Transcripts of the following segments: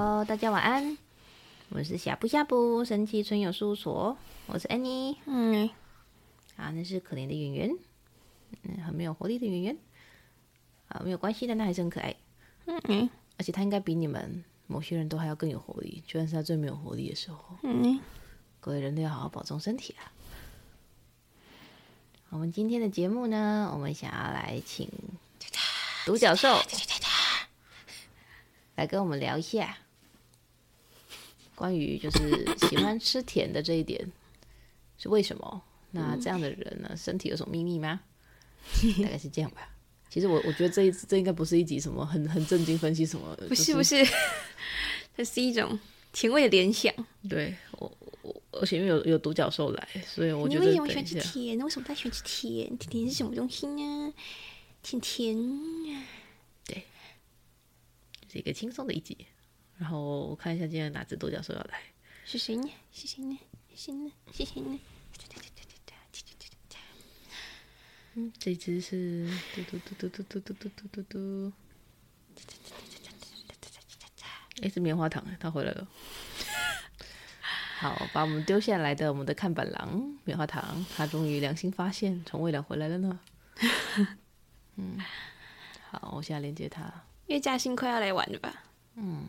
Hello，大家晚安。我是夏布夏布神奇春有事务所，我是 Annie。嗯，啊，那是可怜的圆圆，嗯，很没有活力的圆圆。啊，没有关系的，那还是很可爱。嗯嗯，而且他应该比你们某些人都还要更有活力，就算是他最没有活力的时候。嗯，各位人都要好好保重身体啊。我们今天的节目呢，我们想要来请独角兽 来跟我们聊一下。关于就是喜欢吃甜的这一点是为什么？那这样的人呢，身体有什么秘密吗？大概是这样吧。其实我我觉得这一这应该不是一集什么很很正经分析什么，不是不是，这是一种甜味的联想。对我我而且因为有有独角兽来，所以我觉得你为什么喜欢吃甜？为什么他喜欢吃甜？甜甜是什么东西呢？甜甜，对，是一个轻松的一集。然后我看一下今天哪只独角兽要来？是谁呢？是谁呢？是谁呢？是谁呢？嗯，这只是嘟嘟嘟嘟嘟嘟嘟嘟嘟嘟。哎，是棉花糖哎，它回来了。好，把我们丢下来的我们的看板狼棉花糖，它终于良心发现，从未来回来了呢。嗯，好，我现在连接它。因为嘉欣快要来玩了吧？嗯。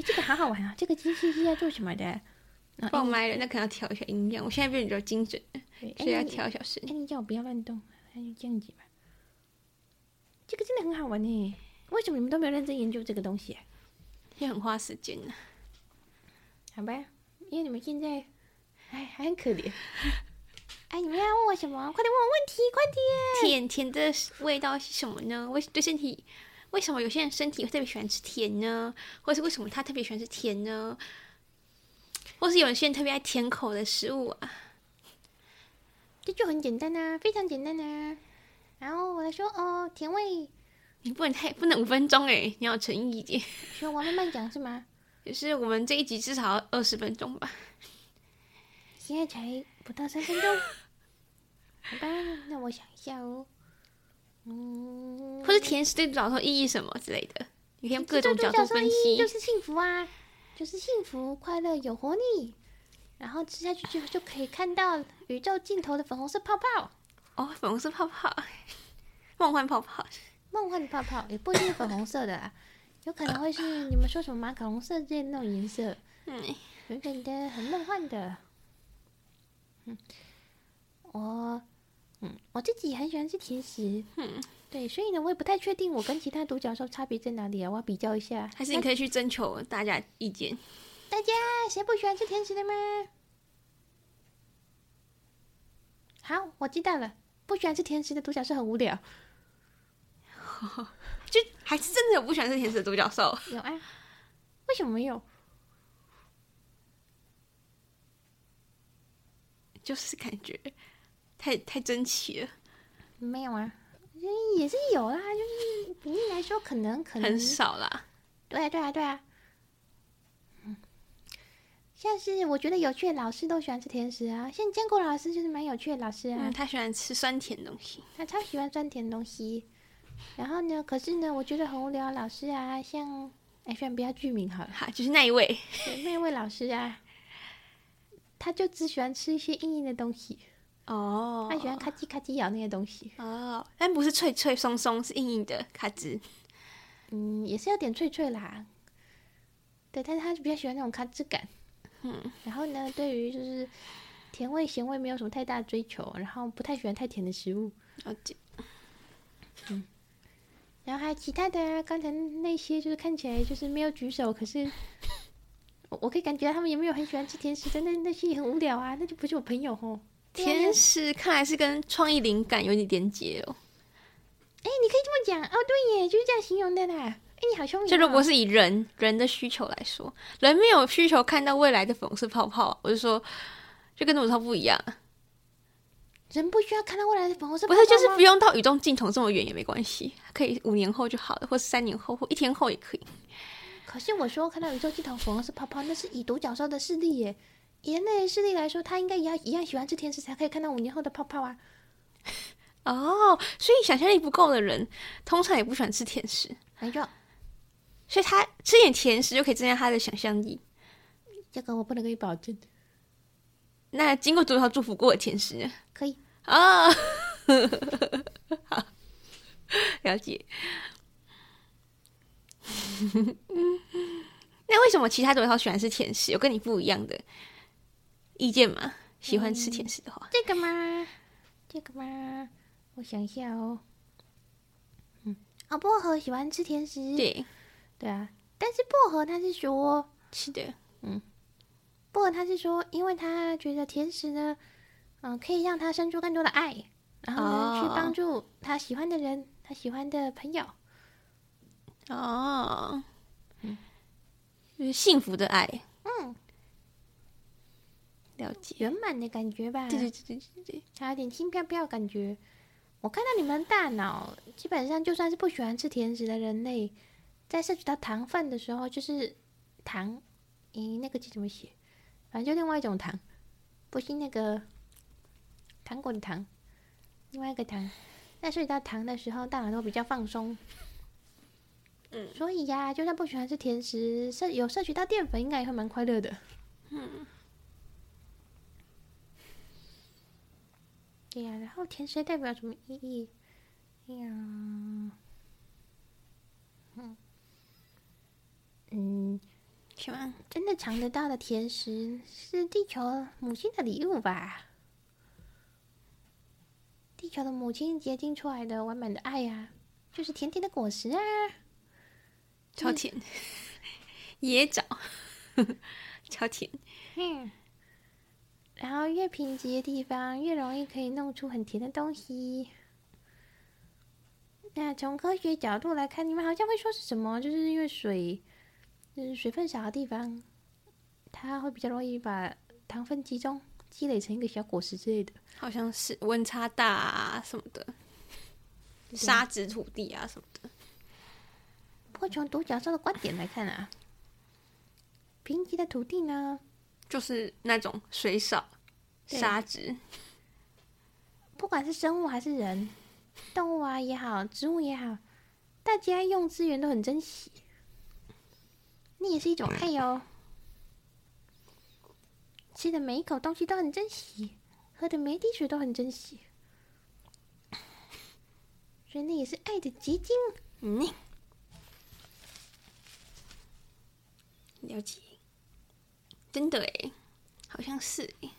哎，这个好好玩啊！这个机器是要做什么的？爆麦了，那可能要调一下音量。我现在变得比较精准，所以要调小声。哎，你叫我不要乱动，那就这样子吧。这个真的很好玩呢，为什么你们都没有认真研究这个东西？也很花时间呢。好吧，因为你们现在哎还很可怜。哎，你们要问我什么？快点问我问题，快点！甜甜的味道是什么呢？为对身体？为什么有些人身体特别喜欢吃甜呢？或是为什么他特别喜欢吃甜呢？或是有些人特别爱甜口的食物啊？这就很简单呐，非常简单呐。然后我来说哦，甜味，你不能太不能五分钟诶，你要诚意一点。说我慢慢讲是吗？就是我们这一集至少要二十分钟吧？现在才不到三分钟，好吧？那我想一下哦。嗯，或者甜食对独角兽意义什么之类的，你可以用各种角度分析。就是幸福啊，就是幸福、快乐、有活力，然后吃下去之后就可以看到宇宙尽头的粉红色泡泡。哦，粉红色泡泡，梦幻泡泡，梦幻的泡泡也不一定是粉红色的啦，有可能会是你们说什么马卡龙色之类那种颜色，嗯，圆圆的，很梦幻的。嗯，我。嗯，我自己也很喜欢吃甜食。嗯，对，所以呢，我也不太确定我跟其他独角兽差别在哪里啊？我要比较一下。还是你可以去征求大家意见。大家谁不喜欢吃甜食的吗？好，我知道了。不喜欢吃甜食的独角兽很无聊。就还是真的有不喜欢吃甜食的独角兽？有啊？为什么没有？就是感觉。太太珍奇了，没有啊，也是有啦，就是比例来说，可能可能很少啦。对啊，对啊，对啊。嗯，像是我觉得有趣的老师都喜欢吃甜食啊，像坚果老师就是蛮有趣的老师啊。嗯，他喜欢吃酸甜东西，他超喜欢酸甜东西。然后呢，可是呢，我觉得很无聊老师啊，像哎，虽然不要具名好了，哈，就是那一位，那一位老师啊，他就只喜欢吃一些硬硬的东西。哦，他喜欢咔叽咔叽咬那些东西哦，但不是脆脆松松，是硬硬的咔吱。嗯，也是有点脆脆啦。对，但是他就比较喜欢那种咔吱感。嗯，然后呢，对于就是甜味咸味没有什么太大的追求，然后不太喜欢太甜的食物。了解。嗯，然后还有其他的啊，刚才那些就是看起来就是没有举手，可是 我我可以感觉他们也没有很喜欢吃甜食的，那那些也很无聊啊，那就不是我朋友哦。甜食看来是跟创意灵感有点连结哦。哎，你可以这么讲哦，对耶，就是这样形容的啦。哎，你好聪明、哦！就如果是以人人的需求来说，人没有需求看到未来的粉红色泡泡，我就说，就跟鲁超不一样。人不需要看到未来的粉红色泡泡，不是，就是不用到宇宙尽头这么远也没关系，可以五年后就好了，或是三年后，或一天后也可以。可是我说看到宇宙尽头粉红色泡泡，那是以独角兽的视力耶。以人类的视力来说，他应该也要一样喜欢吃甜食，才可以看到五年后的泡泡啊。哦，所以想象力不够的人，通常也不喜欢吃甜食。没错。所以他吃点甜食就可以增加他的想象力，这个我不能给你保证。那经过多少祝福过的甜食可以啊？哦、好，了解。那为什么其他多少喜欢吃甜食？有跟你不一样的意见吗？喜欢吃甜食的话，嗯、这个吗？这个吗？我想一下哦。嗯，啊，薄荷喜欢吃甜食。对。对啊，但是薄荷他是说，是的，嗯，薄荷他是说，因为他觉得甜食呢，嗯、呃，可以让他生出更多的爱，然后呢，哦、去帮助他喜欢的人，他喜欢的朋友，哦，嗯，就是幸福的爱，嗯，了解，圆满的感觉吧，对对对对对对，还有点轻飘飘的感觉。我看到你们大脑，基本上就算是不喜欢吃甜食的人类。在摄取到糖分的时候，就是糖，咦，那个字怎么写？反正就另外一种糖，不是那个糖果的糖，另外一个糖。在摄取到糖的时候，大脑都比较放松。嗯，所以呀，就算不喜欢吃甜食，摄有摄取到淀粉，应该也会蛮快乐的。嗯，对呀，然后甜食代表什么意义？哎呀，嗯。嗯，什么？真的尝得到的甜食是地球母亲的礼物吧？地球的母亲结晶出来的完满的爱呀、啊，就是甜甜的果实啊，超甜，野枣，超甜。嗯，然后越贫瘠的地方越容易可以弄出很甜的东西。那从科学角度来看，你们好像会说是什么？就是因为水。就是水分少的地方，它会比较容易把糖分集中，积累成一个小果实之类的。好像是温差大啊什么的，沙质土地啊什么的。不过从独角兽的观点来看啊，贫瘠的土地呢，就是那种水少、沙子。不管是生物还是人，动物啊也好，植物也好，大家用资源都很珍惜。那也是一种爱哟。吃的每一口东西都很珍惜，喝的每一滴水都很珍惜，所以那也是爱的结晶。嗯，了解，真的诶，好像是哎。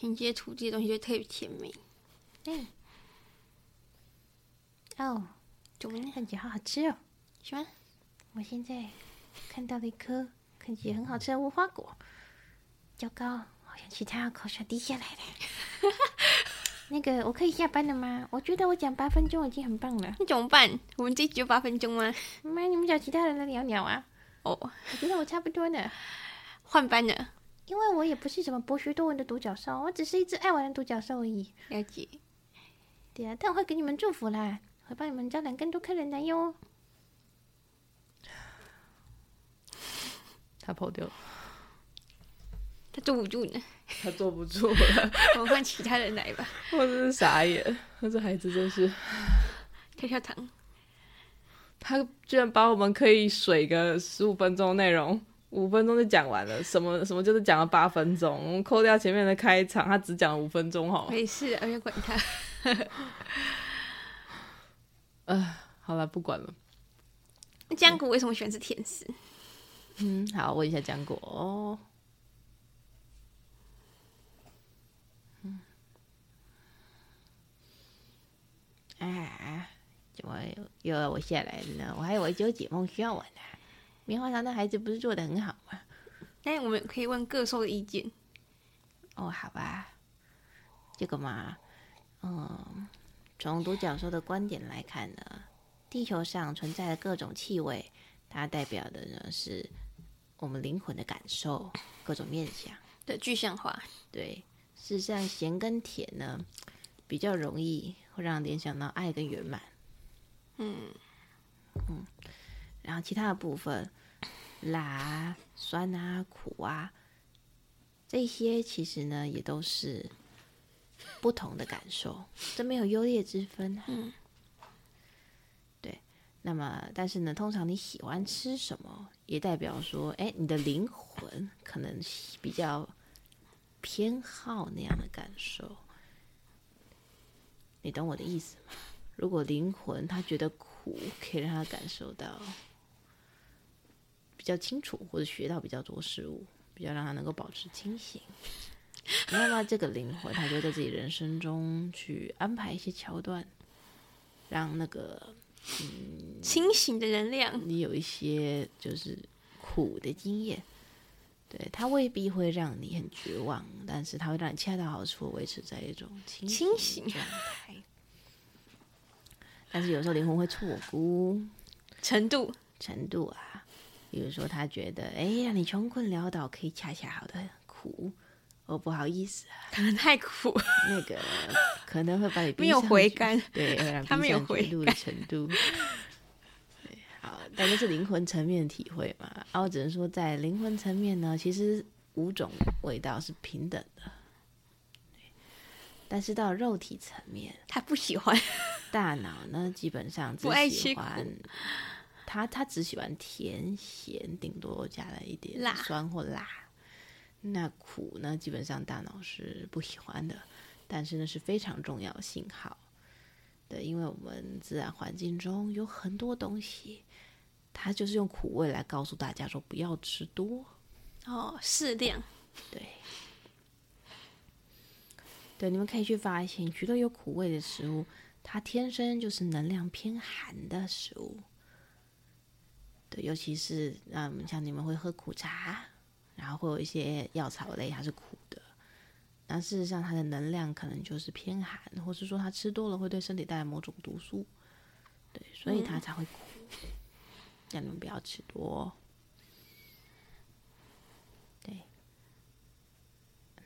连接土地的东西就特别甜美。嗯。哦，怎么感觉好好吃哦？喜欢。我现在看到了一颗看起来很好吃的无花果，糟糕，好像其他口水滴下来了。那个，我可以下班了吗？我觉得我讲八分钟已经很棒了。那怎么办？我们这集就八分钟吗？妈，你们找其他人来聊聊啊。哦，我觉得我差不多呢。换班了，因为我也不是什么博学多闻的独角兽，我只是一只爱玩的独角兽而已。了解。对啊，但我会给你们祝福啦，会帮你们招揽更多客人来哟。他跑掉了，他坐不住呢。他坐不住了，我们换其他人来吧。我真是傻眼，那这孩子真是跳跳糖。他居然把我们可以水个十五分钟内容，五分钟就讲完了。什么什么就是讲了八分钟，我们扣掉前面的开场，他只讲了五分钟，哈。没事，而且管他。呃，好了，不管了。江古为什么喜欢吃甜食？嗯，好，问一下浆果哦。嗯，啊，怎么又又要我下来了呢？我还以为只有解梦需要我呢。棉花糖的孩子不是做的很好吗？那我们可以问各兽的意见。哦，好吧，这个嘛，嗯，从独角兽的观点来看呢，地球上存在的各种气味，它代表的呢是我们灵魂的感受，各种面相的具象化。对，事实上咸跟甜呢，比较容易会让人联想到爱跟圆满。嗯嗯，然后其他的部分，辣、酸啊、苦啊，这些其实呢也都是不同的感受，这没有优劣之分。嗯，对。那么，但是呢，通常你喜欢吃什么，也代表说，哎，你的灵魂可能比较偏好那样的感受。你懂我的意思吗？如果灵魂他觉得苦，可以让他感受到比较清楚，或者学到比较多事物，比较让他能够保持清醒。那么这个灵魂，他就在自己人生中去安排一些桥段，让那个嗯清醒的能量，你有一些就是苦的经验。对，他未必会让你很绝望，但是他会让你恰到好处维持在一种清醒状态。但是有时候灵魂会错估程度，程度啊，比如说他觉得，哎，让你穷困潦倒可以恰恰好的苦，哦，不好意思，啊可能太苦，那个可能会把你没有回甘，对，他没有回甘的程度。对，好，但这是灵魂层面的体会嘛，啊，我只能说在灵魂层面呢，其实五种味道是平等的。但是到肉体层面，他不喜欢。大脑呢，基本上只喜欢他，他只喜欢甜咸，顶多加了一点酸或辣。那苦呢，基本上大脑是不喜欢的，但是呢是非常重要信号。对，因为我们自然环境中有很多东西，它就是用苦味来告诉大家说不要吃多哦，适量。对。对，你们可以去发现，许多有苦味的食物，它天生就是能量偏寒的食物。对，尤其是嗯，像你们会喝苦茶，然后会有一些药草类，它是苦的。那事实上，它的能量可能就是偏寒，或是说它吃多了会对身体带来某种毒素。对，所以它才会苦。让、嗯、你们不要吃多。对，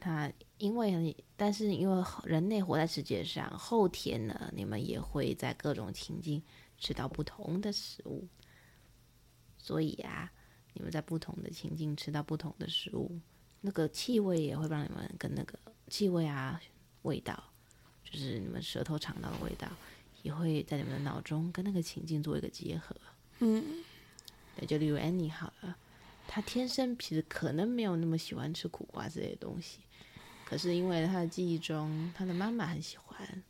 它。因为，但是因为人类活在世界上，后天呢，你们也会在各种情境吃到不同的食物，所以啊，你们在不同的情境吃到不同的食物，那个气味也会让你们跟那个气味啊、味道，就是你们舌头尝到的味道，也会在你们的脑中跟那个情境做一个结合。嗯，对，就例如 Annie 好了，他天生其实可能没有那么喜欢吃苦瓜之类东西。可是因为他的记忆中，他的妈妈很喜欢，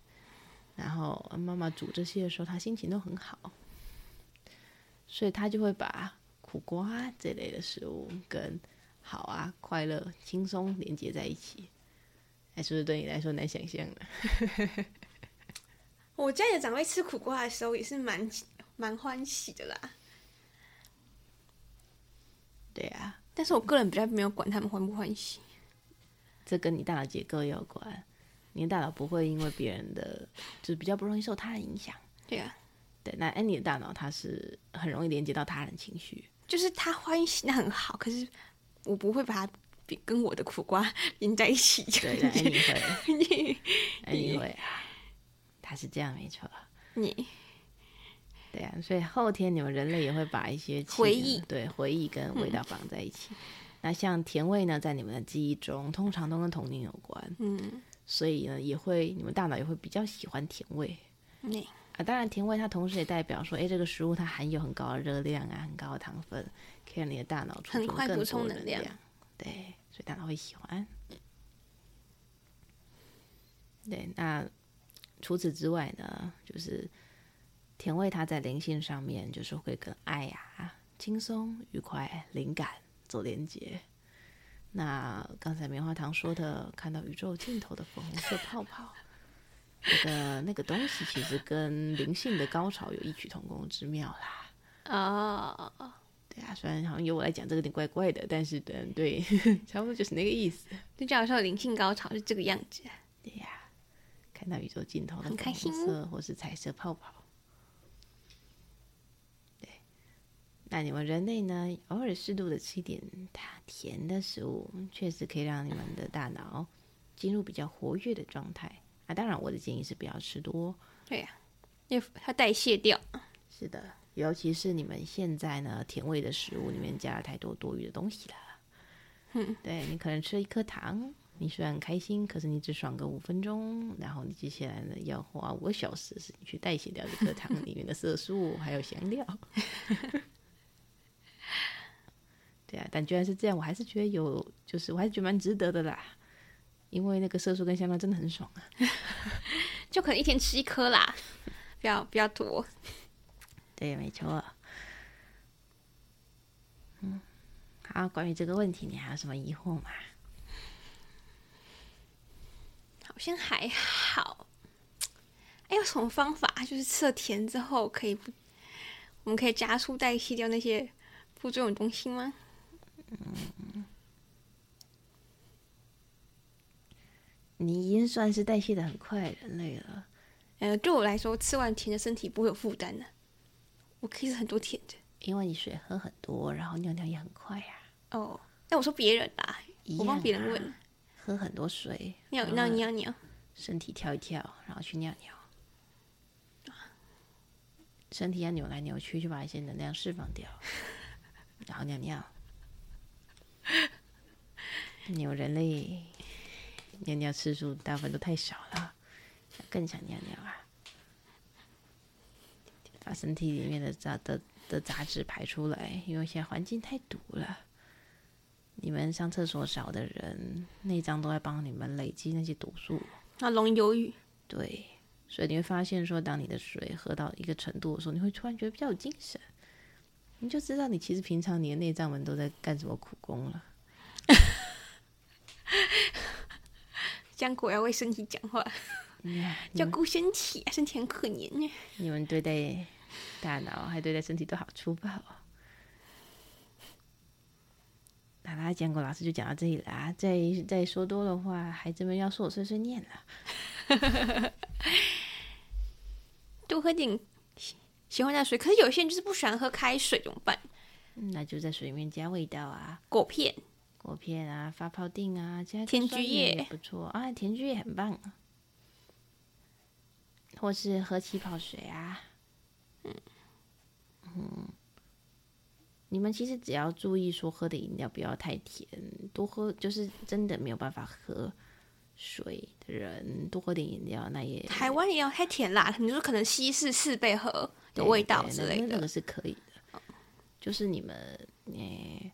然后妈妈煮这些的时候，他心情都很好，所以他就会把苦瓜这类的食物跟好啊、快乐、轻松连接在一起。哎，是不是对你来说难想象的？我家里的长辈吃苦瓜的时候也是蛮蛮欢喜的啦。对啊，但是我个人比较没有管他们欢不欢喜。这跟你大脑结构有关，你的大脑不会因为别人的，就是比较不容易受他人影响。对啊，对，那 Annie 的大脑它是很容易连接到他人情绪，就是他欢喜那很好，可是我不会把它跟我的苦瓜连在一起。对，Annie 会，Annie 会啊，他是这样没错。你，对啊，所以后天你们人类也会把一些回忆，对回忆跟味道绑在一起。嗯那像甜味呢，在你们的记忆中，通常都跟童年有关。嗯，所以呢，也会你们大脑也会比较喜欢甜味。嗯，啊，当然甜味它同时也代表说，哎，这个食物它含有很高的热量啊，很高的糖分，可以让你的大脑储存更多能量。对，所以大脑会喜欢。对，那除此之外呢，就是甜味它在灵性上面就是会跟爱呀、啊、轻松、愉快、灵感。做连接。那刚才棉花糖说的，看到宇宙尽头的粉红色泡泡，那个那个东西其实跟灵性的高潮有异曲同工之妙啦。哦、oh.，对啊，虽然好像由我来讲这个有点怪怪的，但是对对，差不多就是那个意思。就假如说灵性高潮是这个样子。对呀、啊，看到宇宙尽头的粉红色或是彩色泡泡。那你们人类呢，偶尔适度的吃一点甜的食物，确实可以让你们的大脑进入比较活跃的状态啊。当然，我的建议是不要吃多。对呀、啊，因为它代谢掉。是的，尤其是你们现在呢，甜味的食物里面加了太多多余的东西了。嗯，对，你可能吃了一颗糖，你虽然很开心，可是你只爽个五分钟，然后你接下来呢要花五个小时时间去代谢掉这颗糖里面的色素还有香料。对啊，但居然是这样，我还是觉得有，就是我还是觉得蛮值得的啦，因为那个色素跟香料真的很爽啊，就可能一天吃一颗啦，不要不要多。对，没错。嗯，好，关于这个问题，你还有什么疑惑吗？好像还好。哎，有什么方法，就是吃了甜之后可以不，我们可以加速代谢掉那些不作用的东西吗？嗯，你已经算是代谢的很快的人类了。呃，对我来说，吃完甜的身体不会有负担的。我可以吃很多甜的，因为你水喝很多，然后尿尿也很快呀、啊。哦，那我说别人啦，啊、我帮别人问。喝很多水，尿尿尿尿，身体跳一跳，然后去尿尿。身体要扭来扭去，就把一些能量释放掉，然后尿尿。你有人类尿尿次数大部分都太少了，更想尿尿啊！把身体里面的杂的的杂质排出来，因为现在环境太毒了。你们上厕所少的人，内脏都在帮你们累积那些毒素，那容易忧郁。对，所以你会发现说，当你的水喝到一个程度的时候，你会突然觉得比较有精神。你就知道你其实平常你的内脏们都在干什么苦工了。浆果要为身体讲话，要 顾身体啊，身体很可怜呢。你们对待大脑还对待身体都好粗暴。好啦，坚果老师就讲到这里啦，再再说多的话，孩子们要说我碎碎念了。多喝点。喜欢加水，可是有些人就是不喜欢喝开水，怎么办？那就在水里面加味道啊，果片、果片啊，发泡錠啊，加甜菊叶也不错啊，甜菊叶很棒啊。或是喝气泡水啊，嗯嗯，你们其实只要注意说喝的饮料不要太甜，多喝就是真的没有办法喝水的人，多喝点饮料那也。台湾饮料太甜啦，你说可能稀释四倍喝。的味道之类的，对对那，那个是可以的。就是你们，欸，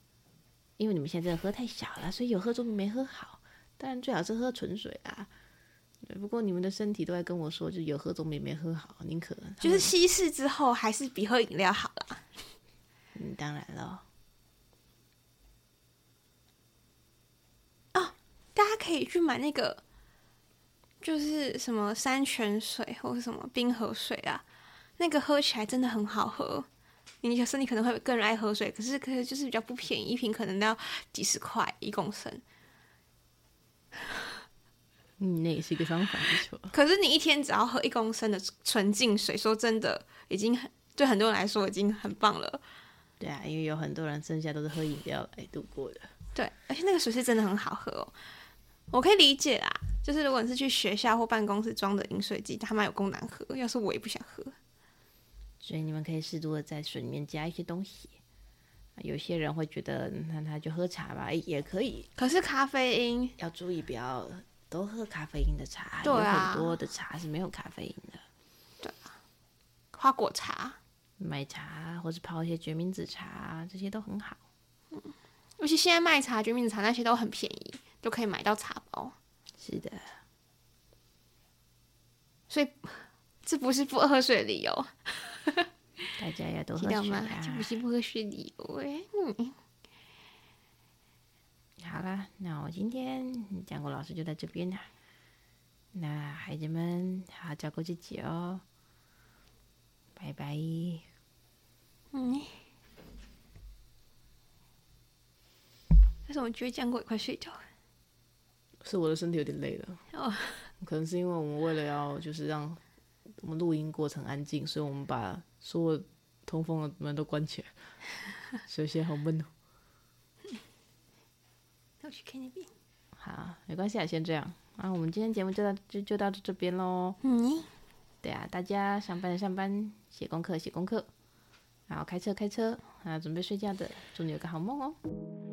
因为你们现在真的喝太小了，所以有喝总比没喝好。当然最好是喝纯水啊。不过你们的身体都在跟我说，就有喝总比没喝好，宁可就是稀释之后还是比喝饮料好啦。嗯，当然了。哦，大家可以去买那个，就是什么山泉水或者什么冰河水啊。那个喝起来真的很好喝，你可是你可能会更爱喝水，可是可是就是比较不便宜，一瓶可能都要几十块一公升。嗯，那也是一个方法，没错。可是你一天只要喝一公升的纯净水，说真的，已经很对很多人来说已经很棒了。对啊，因为有很多人剩下都是喝饮料来度过的。对，而且那个水是真的很好喝哦。我可以理解啦，就是如果你是去学校或办公室装的饮水机，他们有够难喝。要是我也不想喝。所以你们可以适度的在水里面加一些东西。有些人会觉得，那他就喝茶吧，也可以。可是咖啡因要注意，不要都喝咖啡因的茶。对啊，有很多的茶是没有咖啡因的。对啊，花果茶、麦茶，或是泡一些决明子茶，这些都很好。嗯，尤其现在卖茶、决明子茶那些都很便宜，都可以买到茶包。是的。所以 这不是不喝水的理由。大家要多喝水啊！这不是不喝水理由哎。嗯，好了，那我今天讲过老师就在这边了。那孩子们好好照顾自己哦，拜拜。嗯。但是我觉得讲过也快睡着了。是我的身体有点累了。哦。可能是因为我们为了要就是让。我们录音过程安静，所以我们把所有通风的门都关起来，所以现在好闷哦。那我去看那边。好，没关系啊，先这样。啊，我们今天节目就到就就到这边喽。嗯。对啊，大家上班的上班，写功课写功课，然后开车开车，啊，准备睡觉的，祝你有个好梦哦。